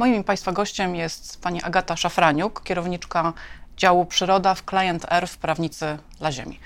Moim Państwa gościem jest pani Agata Szafraniuk, kierowniczka działu Przyroda w Client R w Prawnicy dla Ziemi.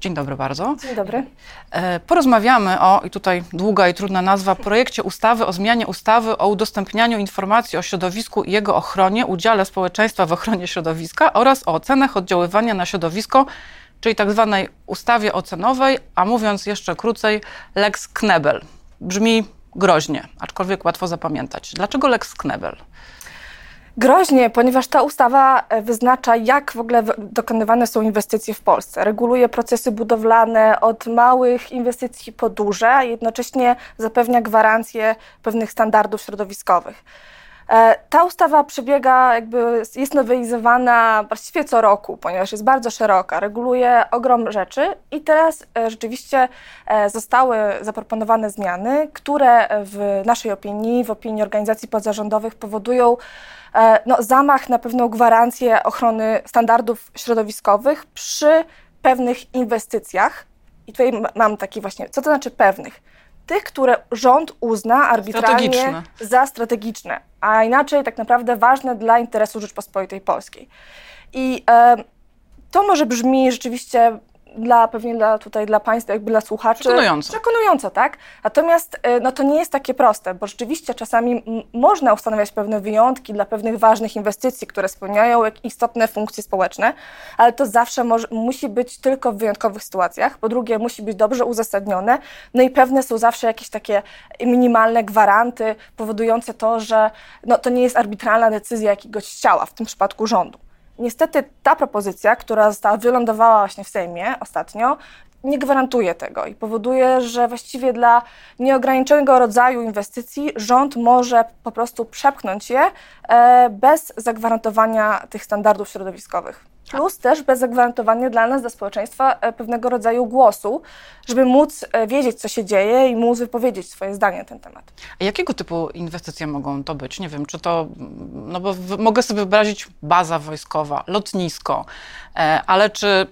Dzień dobry bardzo. Dzień dobry. E, porozmawiamy o, i tutaj długa i trudna nazwa, projekcie ustawy o zmianie ustawy o udostępnianiu informacji o środowisku i jego ochronie, udziale społeczeństwa w ochronie środowiska oraz o ocenach oddziaływania na środowisko, czyli tak zwanej ustawie ocenowej, a mówiąc jeszcze krócej, Lex Knebel. Brzmi groźnie, aczkolwiek łatwo zapamiętać. Dlaczego Lex Knebel? Groźnie, ponieważ ta ustawa e, wyznacza, jak w ogóle dokonywane są inwestycje w Polsce. Reguluje procesy budowlane od małych inwestycji po duże, a jednocześnie zapewnia gwarancje pewnych standardów środowiskowych. E, ta ustawa przebiega, jakby jest nowelizowana właściwie co roku, ponieważ jest bardzo szeroka, reguluje ogrom rzeczy i teraz e, rzeczywiście zostały zaproponowane zmiany, które w naszej opinii, w opinii organizacji pozarządowych powodują E, no, zamach na pewną gwarancję ochrony standardów środowiskowych przy pewnych inwestycjach. I tutaj mam taki właśnie, co to znaczy pewnych? Tych, które rząd uzna arbitralnie strategiczne. za strategiczne, a inaczej tak naprawdę ważne dla interesu Rzeczpospolitej Polskiej. I e, to może brzmi rzeczywiście dla pewnie dla tutaj dla Państwa, jakby dla słuchaczy. Przekonująco. Przekonująco, tak? Natomiast y, no, to nie jest takie proste, bo rzeczywiście czasami można ustanawiać pewne wyjątki dla pewnych ważnych inwestycji, które spełniają istotne funkcje społeczne, ale to zawsze może, musi być tylko w wyjątkowych sytuacjach. Po drugie, musi być dobrze uzasadnione, no i pewne są zawsze jakieś takie minimalne gwaranty powodujące to, że no, to nie jest arbitralna decyzja jakiegoś ciała, w tym przypadku rządu. Niestety ta propozycja, która została wylądowała właśnie w Sejmie ostatnio, nie gwarantuje tego i powoduje, że właściwie dla nieograniczonego rodzaju inwestycji rząd może po prostu przepchnąć je e, bez zagwarantowania tych standardów środowiskowych. Plus też bez zagwarantowania dla nas, dla społeczeństwa e, pewnego rodzaju głosu, żeby móc e, wiedzieć, co się dzieje i móc wypowiedzieć swoje zdanie na ten temat. A jakiego typu inwestycje mogą to być? Nie wiem, czy to, no bo mogę sobie wyobrazić baza wojskowa, lotnisko, e, ale czy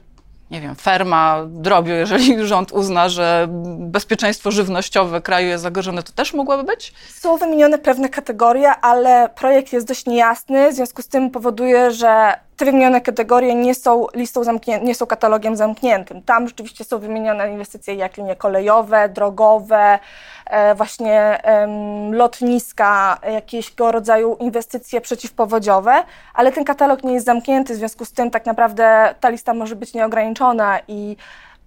nie wiem, ferma drobiu, jeżeli rząd uzna, że bezpieczeństwo żywnościowe kraju jest zagrożone, to też mogłaby być? Są wymienione pewne kategorie, ale projekt jest dość niejasny, w związku z tym powoduje, że te wymienione kategorie nie są listą zamkniętą, nie są katalogiem zamkniętym. Tam rzeczywiście są wymienione inwestycje jak linie kolejowe, drogowe, e, właśnie lotniska, jakiegoś rodzaju inwestycje przeciwpowodziowe, ale ten katalog nie jest zamknięty, w związku z tym tak naprawdę ta lista może być nieograniczona i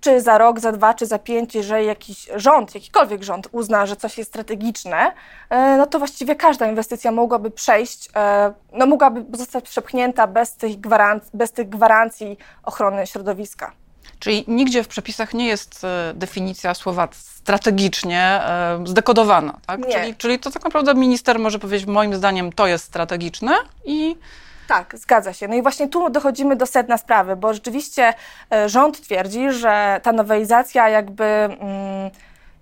czy za rok, za dwa, czy za pięć, jeżeli jakiś rząd, jakikolwiek rząd uzna, że coś jest strategiczne, e, no to właściwie każda inwestycja mogłaby przejść, e, no mogłaby zostać przepchnięta bez tych, gwarancji, bez tych gwarancji ochrony środowiska. Czyli nigdzie w przepisach nie jest e, definicja słowa strategicznie zdekodowana, tak? Nie. Czyli, czyli to tak naprawdę minister może powiedzieć, moim zdaniem to jest strategiczne i tak, zgadza się. No i właśnie tu dochodzimy do sedna sprawy, bo rzeczywiście e, rząd twierdzi, że ta nowelizacja jakby mm,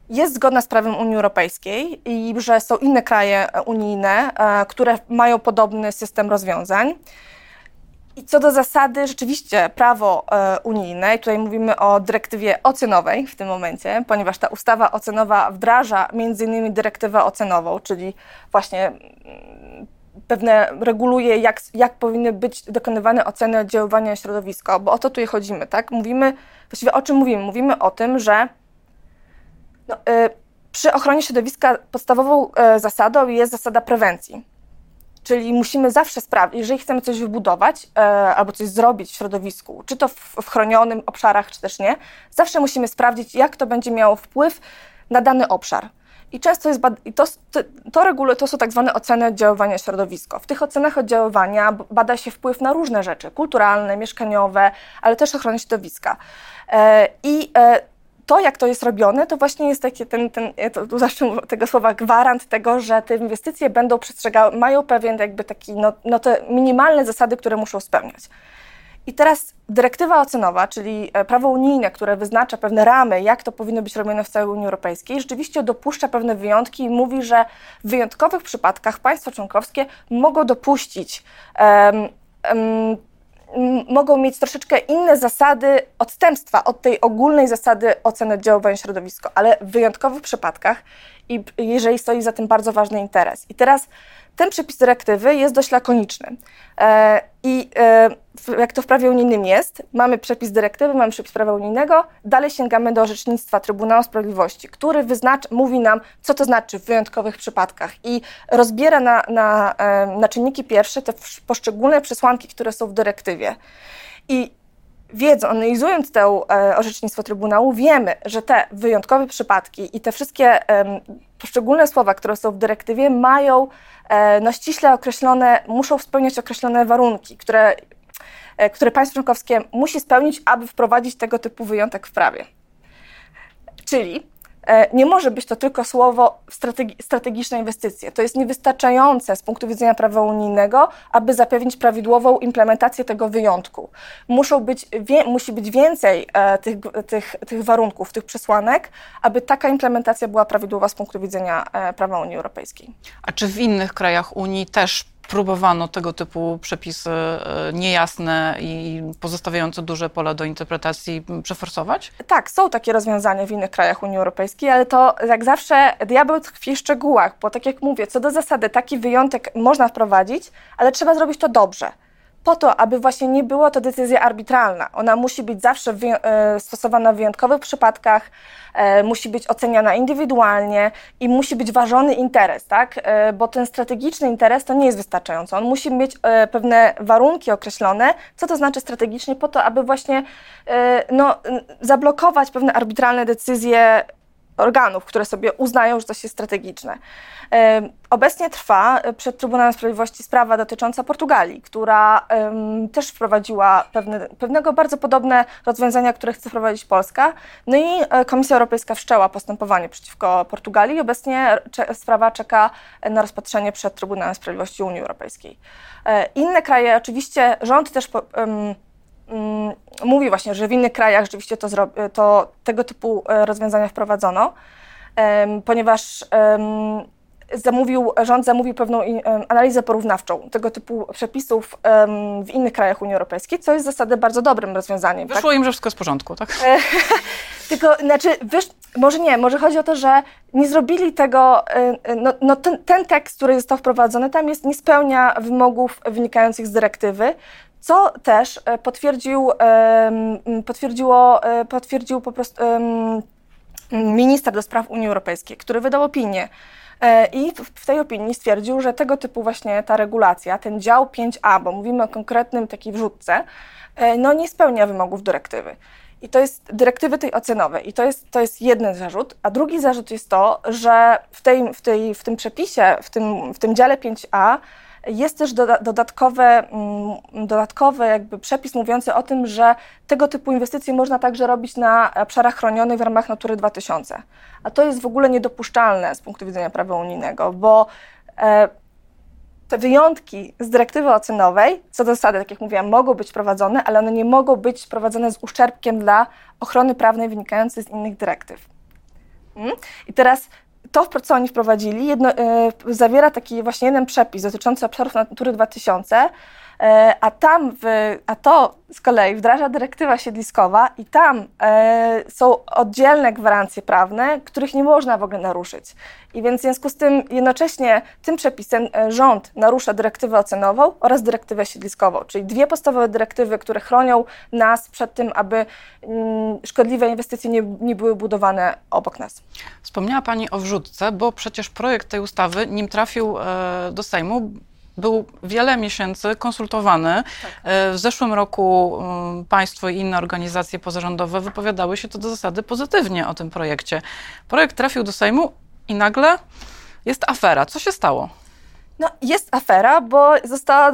jest zgodna z prawem Unii Europejskiej i że są inne kraje unijne, e, które mają podobny system rozwiązań. I co do zasady, rzeczywiście prawo e, unijne, i tutaj mówimy o dyrektywie ocenowej w tym momencie, ponieważ ta ustawa ocenowa wdraża między innymi dyrektywę ocenową, czyli właśnie mm, pewne reguluje, jak, jak powinny być dokonywane oceny oddziaływania na środowisko, bo o to tutaj chodzimy, tak? Mówimy, właściwie o czym mówimy? Mówimy o tym, że no, y, przy ochronie środowiska podstawową y, zasadą jest zasada prewencji. Czyli musimy zawsze sprawdzić, jeżeli chcemy coś wybudować y, albo coś zrobić w środowisku, czy to w, w chronionym obszarach, czy też nie, zawsze musimy sprawdzić, jak to będzie miało wpływ na dany obszar. I często jest, i to, to, to są tak zwane oceny oddziaływania środowiska. W tych ocenach oddziaływania bada się wpływ na różne rzeczy, kulturalne, mieszkaniowe, ale też ochrony środowiska. E, I e, to, jak to jest robione, to właśnie jest taki ten, ten tu zawsze tego słowa, gwarant tego, że te inwestycje będą przestrzegały, mają pewien jakby taki, no, no te minimalne zasady, które muszą spełniać. I teraz dyrektywa ocenowa, czyli e, prawo unijne, które wyznacza pewne ramy, jak to powinno być robione w całej Unii Europejskiej, rzeczywiście dopuszcza pewne wyjątki i mówi, że w wyjątkowych przypadkach państwa członkowskie mogą dopuścić um, um, mogą mieć troszeczkę inne zasady odstępstwa od tej ogólnej zasady oceny oddziaływania środowiska, ale w wyjątkowych przypadkach i jeżeli stoi za tym bardzo ważny interes. I teraz ten przepis dyrektywy jest dość lakoniczny. E, I e, jak to w prawie unijnym jest, mamy przepis dyrektywy, mamy przepis prawa unijnego, dalej sięgamy do orzecznictwa Trybunału Sprawiedliwości, który wyznacz, mówi nam, co to znaczy w wyjątkowych przypadkach i rozbiera na, na, e, na czynniki pierwsze te poszczególne przesłanki, które są w dyrektywie. I wiedząc, analizując to e, orzecznictwo Trybunału, wiemy, że te wyjątkowe przypadki i te wszystkie e, poszczególne słowa, które są w dyrektywie, mają e, no, ściśle określone, muszą spełniać określone warunki, które, e, które państwo członkowskie musi spełnić, aby wprowadzić tego typu wyjątek w prawie. Czyli nie może być to tylko słowo strategi strategiczne inwestycje. To jest niewystarczające z punktu widzenia prawa unijnego, aby zapewnić prawidłową implementację tego wyjątku. Muszą być, musi być więcej e, tych, tych, tych warunków, tych przesłanek, aby taka implementacja była prawidłowa z punktu widzenia e, prawa Unii Europejskiej. A czy w innych krajach Unii też próbowano tego typu przepisy e, niejasne i pozostawiające duże pole do interpretacji przeforsować? Tak, są takie rozwiązania w innych krajach Unii Europejskiej, ale to jak zawsze diabeł tkwi w szczegółach, bo tak jak mówię, co do zasady taki wyjątek można wprowadzić, ale trzeba zrobić to dobrze po to, aby właśnie nie była to decyzja arbitralna. Ona musi być zawsze e, stosowana w wyjątkowych przypadkach, e, musi być oceniana indywidualnie i musi być ważony interes, tak? E, bo ten strategiczny interes to nie jest wystarczający. On musi mieć pewne warunki określone, co to znaczy strategicznie, po to, aby właśnie no, zablokować pewne arbitralne decyzje organów, które sobie uznają, że coś jest strategiczne. Obecnie trwa przed Trybunałem Sprawiedliwości sprawa dotycząca Portugalii, która też wprowadziła pewne, pewnego bardzo podobne rozwiązania, które chce wprowadzić Polska. No i e, Komisja Europejska wszczęła postępowanie przeciwko Portugalii. Obecnie sprawa czeka na rozpatrzenie przed Trybunałem Sprawiedliwości Unii Europejskiej. E, inne kraje, oczywiście rząd też Mm, mówi właśnie, że w innych krajach rzeczywiście to, to tego typu e, rozwiązania wprowadzono, ponieważ zamówił, rząd zamówił pewną analizę porównawczą tego typu przepisów w innych krajach Unii Europejskiej, co jest w zasadzie bardzo dobrym rozwiązaniem. Wyszło tak? im, że wszystko jest w porządku, tak? E, tylko, znaczy, wiesz, może nie, może chodzi o to, że nie zrobili tego, e, no, no ten, ten tekst, który został wprowadzony, tam jest, nie spełnia wymogów wynikających z dyrektywy, co też e, potwierdził, potwierdziło, e, potwierdził po prostu minister do spraw Unii Europejskiej, który wydał opinię. E, I w tej opinii stwierdził, że tego typu właśnie ta regulacja, ten dział 5a, bo mówimy o konkretnym takiej wrzutce, no nie spełnia wymogów dyrektywy. I to jest dyrektywy tej ocenowej. I to jest, to jest jeden zarzut. A drugi zarzut jest to, że w, tej, w, tej, w tym przepisie, w tym, w tym dziale 5a jest też dodatkowe, mm, dodatkowy jakby przepis mówiący o tym, że tego typu inwestycje można także robić na obszarach chronionych w ramach Natury 2000. A to jest w ogóle niedopuszczalne z punktu widzenia prawa unijnego, bo e, te wyjątki z dyrektywy ocenowej, co do zasady, tak jak mówiłam, mogą być prowadzone, ale one nie mogą być prowadzone z uszczerbkiem dla ochrony prawnej wynikającej z innych dyrektyw. Mm? I teraz to, co oni wprowadzili, jedno, e, zawiera taki właśnie jeden przepis dotyczący obszarów Natury 2000, e, a tam, w, a to z kolei wdraża dyrektywa siedliskowa i tam e, są oddzielne gwarancje prawne, których nie można w ogóle naruszyć. I więc w związku z tym jednocześnie tym przepisem rząd narusza dyrektywę ocenową oraz dyrektywę siedliskową, czyli dwie podstawowe dyrektywy, które chronią nas przed tym, aby mm, szkodliwe inwestycje nie, nie były budowane obok nas. Wspomniała Pani o wrzutce, bo przecież projekt tej ustawy, nim trafił e, do Sejmu, był wiele miesięcy konsultowany. Tak. E, w zeszłym roku mm, państwo i inne organizacje pozarządowe wypowiadały się to do zasady pozytywnie o tym projekcie. Projekt trafił do Sejmu i nagle jest afera. Co się stało? No, jest afera, bo została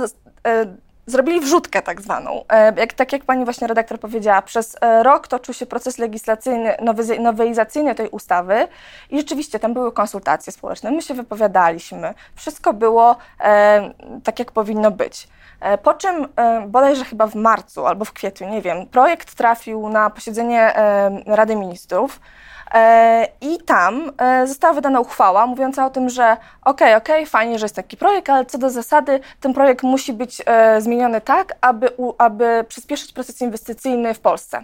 e, zrobili wrzutkę tak zwaną. E, jak, tak jak pani właśnie redaktor powiedziała, przez e, rok toczył się proces legislacyjny, nowelizacyjny tej ustawy i rzeczywiście tam były konsultacje społeczne, my się wypowiadaliśmy, wszystko było e, tak, jak powinno być. E, po czym bodajże chyba w marcu albo w kwietniu, nie wiem, projekt trafił na posiedzenie Rady Ministrów, I tam e, została wydana uchwała mówiąca o tym, że okej, okay, okej, okay, fajnie, że jest taki projekt, ale co do zasady ten projekt musi być e, zmieniony tak, aby, aby przyspieszyć proces inwestycyjny w Polsce.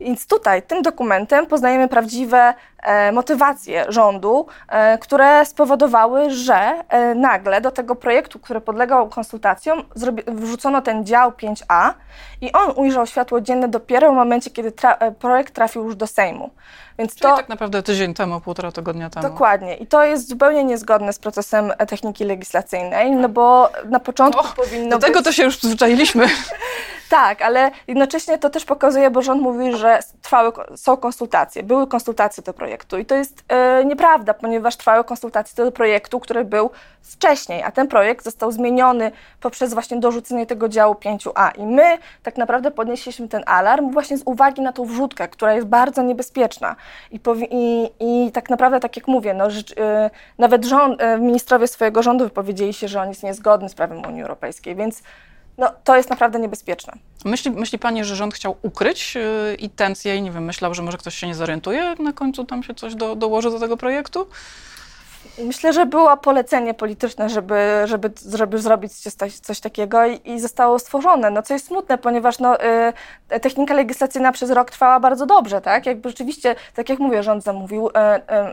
Więc tutaj, tym dokumentem poznajemy prawdziwe e, motywacje rządu, e, które spowodowały, że e, nagle do tego projektu, który podlegał konsultacjom, wrzucono ten dział 5a i on ujrzał światło dzienne dopiero w momencie, kiedy tra e, projekt trafił już do Sejmu. Więc Czyli to tak naprawdę tydzień temu, półtora tygodnia temu. Dokładnie. I to jest zupełnie niezgodne z procesem e, techniki legislacyjnej, no bo na początku o, powinno do tego być... to się już przyzwyczailiśmy. Tak, ale jednocześnie to też pokazuje, bo rząd mówi, że trwały, są konsultacje, były konsultacje do projektu. I to jest e, nieprawda, ponieważ trwały konsultacje do projektu, który był wcześniej, a ten projekt został zmieniony poprzez właśnie dorzucenie tego działu 5a i my tak naprawdę podnieśliśmy ten alarm właśnie z uwagi na tą wrzutkę, która jest bardzo niebezpieczna. I, i, i tak naprawdę, tak jak mówię, no, e, nawet rząd, e, ministrowie swojego rządu wypowiedzieli się, że on jest niezgodny z prawem Unii Europejskiej, więc no, to jest naprawdę niebezpieczne. Myśli, myśli Pani, że rząd chciał ukryć yy, intencje i nie wiem, myślał, że może ktoś się nie zorientuje, jak na końcu tam się coś do, dołoży do tego projektu? Myślę, że było polecenie polityczne, żeby, żeby, żeby zrobić coś, coś takiego i, i, zostało stworzone. No, co jest smutne, ponieważ no, y, technika legislacyjna przez rok trwała bardzo dobrze, tak? Jakby rzeczywiście, tak jak mówię, rząd zamówił y, y,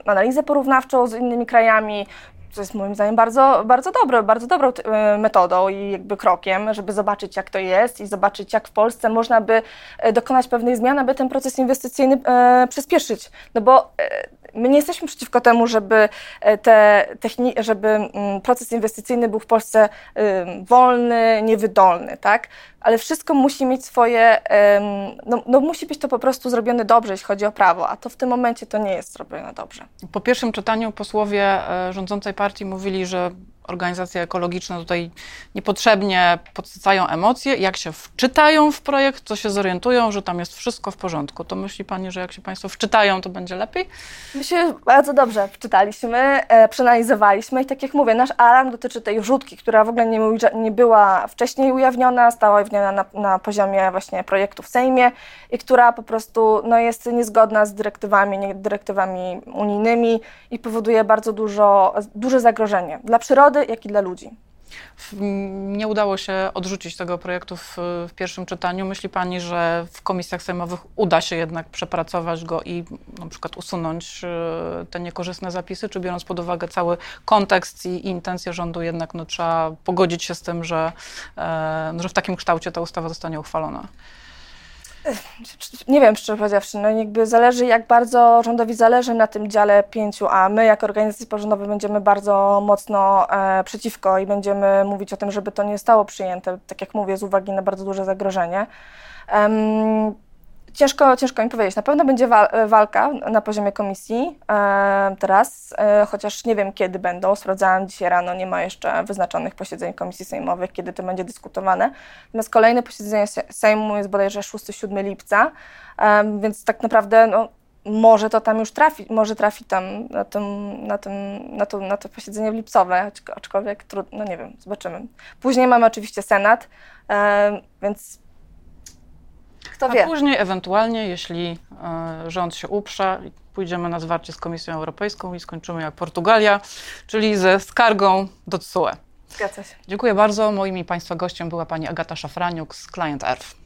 analizę porównawczą z innymi krajami, co jest moim zdaniem bardzo, bardzo dobre, bardzo dobrą e, metodą i jakby krokiem, żeby zobaczyć jak to jest i zobaczyć jak w Polsce można by e, dokonać pewnej zmiany, aby ten proces inwestycyjny e, przyspieszyć. No bo e, my nie jesteśmy przeciwko temu, żeby, e, te techni- żeby mm, proces inwestycyjny był w Polsce wolny, niewydolny, tak? Ale wszystko musi mieć swoje, no, no, musi być to po prostu zrobione dobrze, jeśli chodzi o prawo, a to w tym momencie to nie jest zrobione dobrze. Po pierwszym czytaniu posłowie e, rządzącej partii mówili, że organizacje ekologiczne tutaj niepotrzebnie podsycają emocje. Jak się wczytają w projekt, to się zorientują, że tam jest wszystko w porządku. To myśli Pani, że jak się Państwo wczytają, to będzie lepiej? My się bardzo dobrze wczytaliśmy, e, przeanalizowaliśmy i tak jak mówię, nasz alarm dotyczy tej wrzutki, która w ogóle nie, nie była wcześniej ujawniona, stała ujawniona na, na poziomie właśnie projektu w Sejmie i która po prostu no, jest niezgodna z dyrektywami, nie, dyrektywami unijnymi i powoduje bardzo dużo, duże zagrożenie dla przyrody, jak i dla ludzi. Nie udało się odrzucić tego projektu w, w, pierwszym czytaniu. Myśli Pani, że w komisjach sejmowych uda się jednak przepracować go i na przykład usunąć e, te niekorzystne zapisy, czy biorąc pod uwagę cały kontekst i, i intencje rządu, jednak no, trzeba pogodzić się z tym, że, e, że w takim kształcie ta ustawa zostanie uchwalona? Nie wiem, szczerze powiedziawszy, no jakby zależy, jak bardzo rządowi zależy na tym dziale 5, a my jako organizacje pozarządowe będziemy bardzo mocno e, przeciwko i będziemy mówić o tym, żeby to nie zostało przyjęte, tak jak mówię, z uwagi na bardzo duże zagrożenie. Ciężko, ciężko mi powiedzieć. Na pewno będzie walka na poziomie komisji e, teraz, e, chociaż nie wiem kiedy będą. Sprawdzałam dzisiaj rano, nie ma jeszcze wyznaczonych posiedzeń komisji sejmowych, kiedy to będzie dyskutowane. Natomiast kolejne posiedzenie Sejmu jest bodajże 6-7 lipca, e, więc tak naprawdę no, może to tam już trafi, może trafi tam na, tym, na, tym, na, to, na to posiedzenie lipcowe, aczkolwiek trudno, no nie wiem, zobaczymy. Później mamy oczywiście Senat, e, więc kto wie. A później ewentualnie, jeśli e, rząd się uprze, pójdziemy na zwarcie z Komisją Europejską i skończymy jak Portugalia, czyli ze skargą do TSUE. Zgadza się. Dziękuję bardzo. Moim i Państwa gościem była pani Agata Szafraniuk z Client Earth.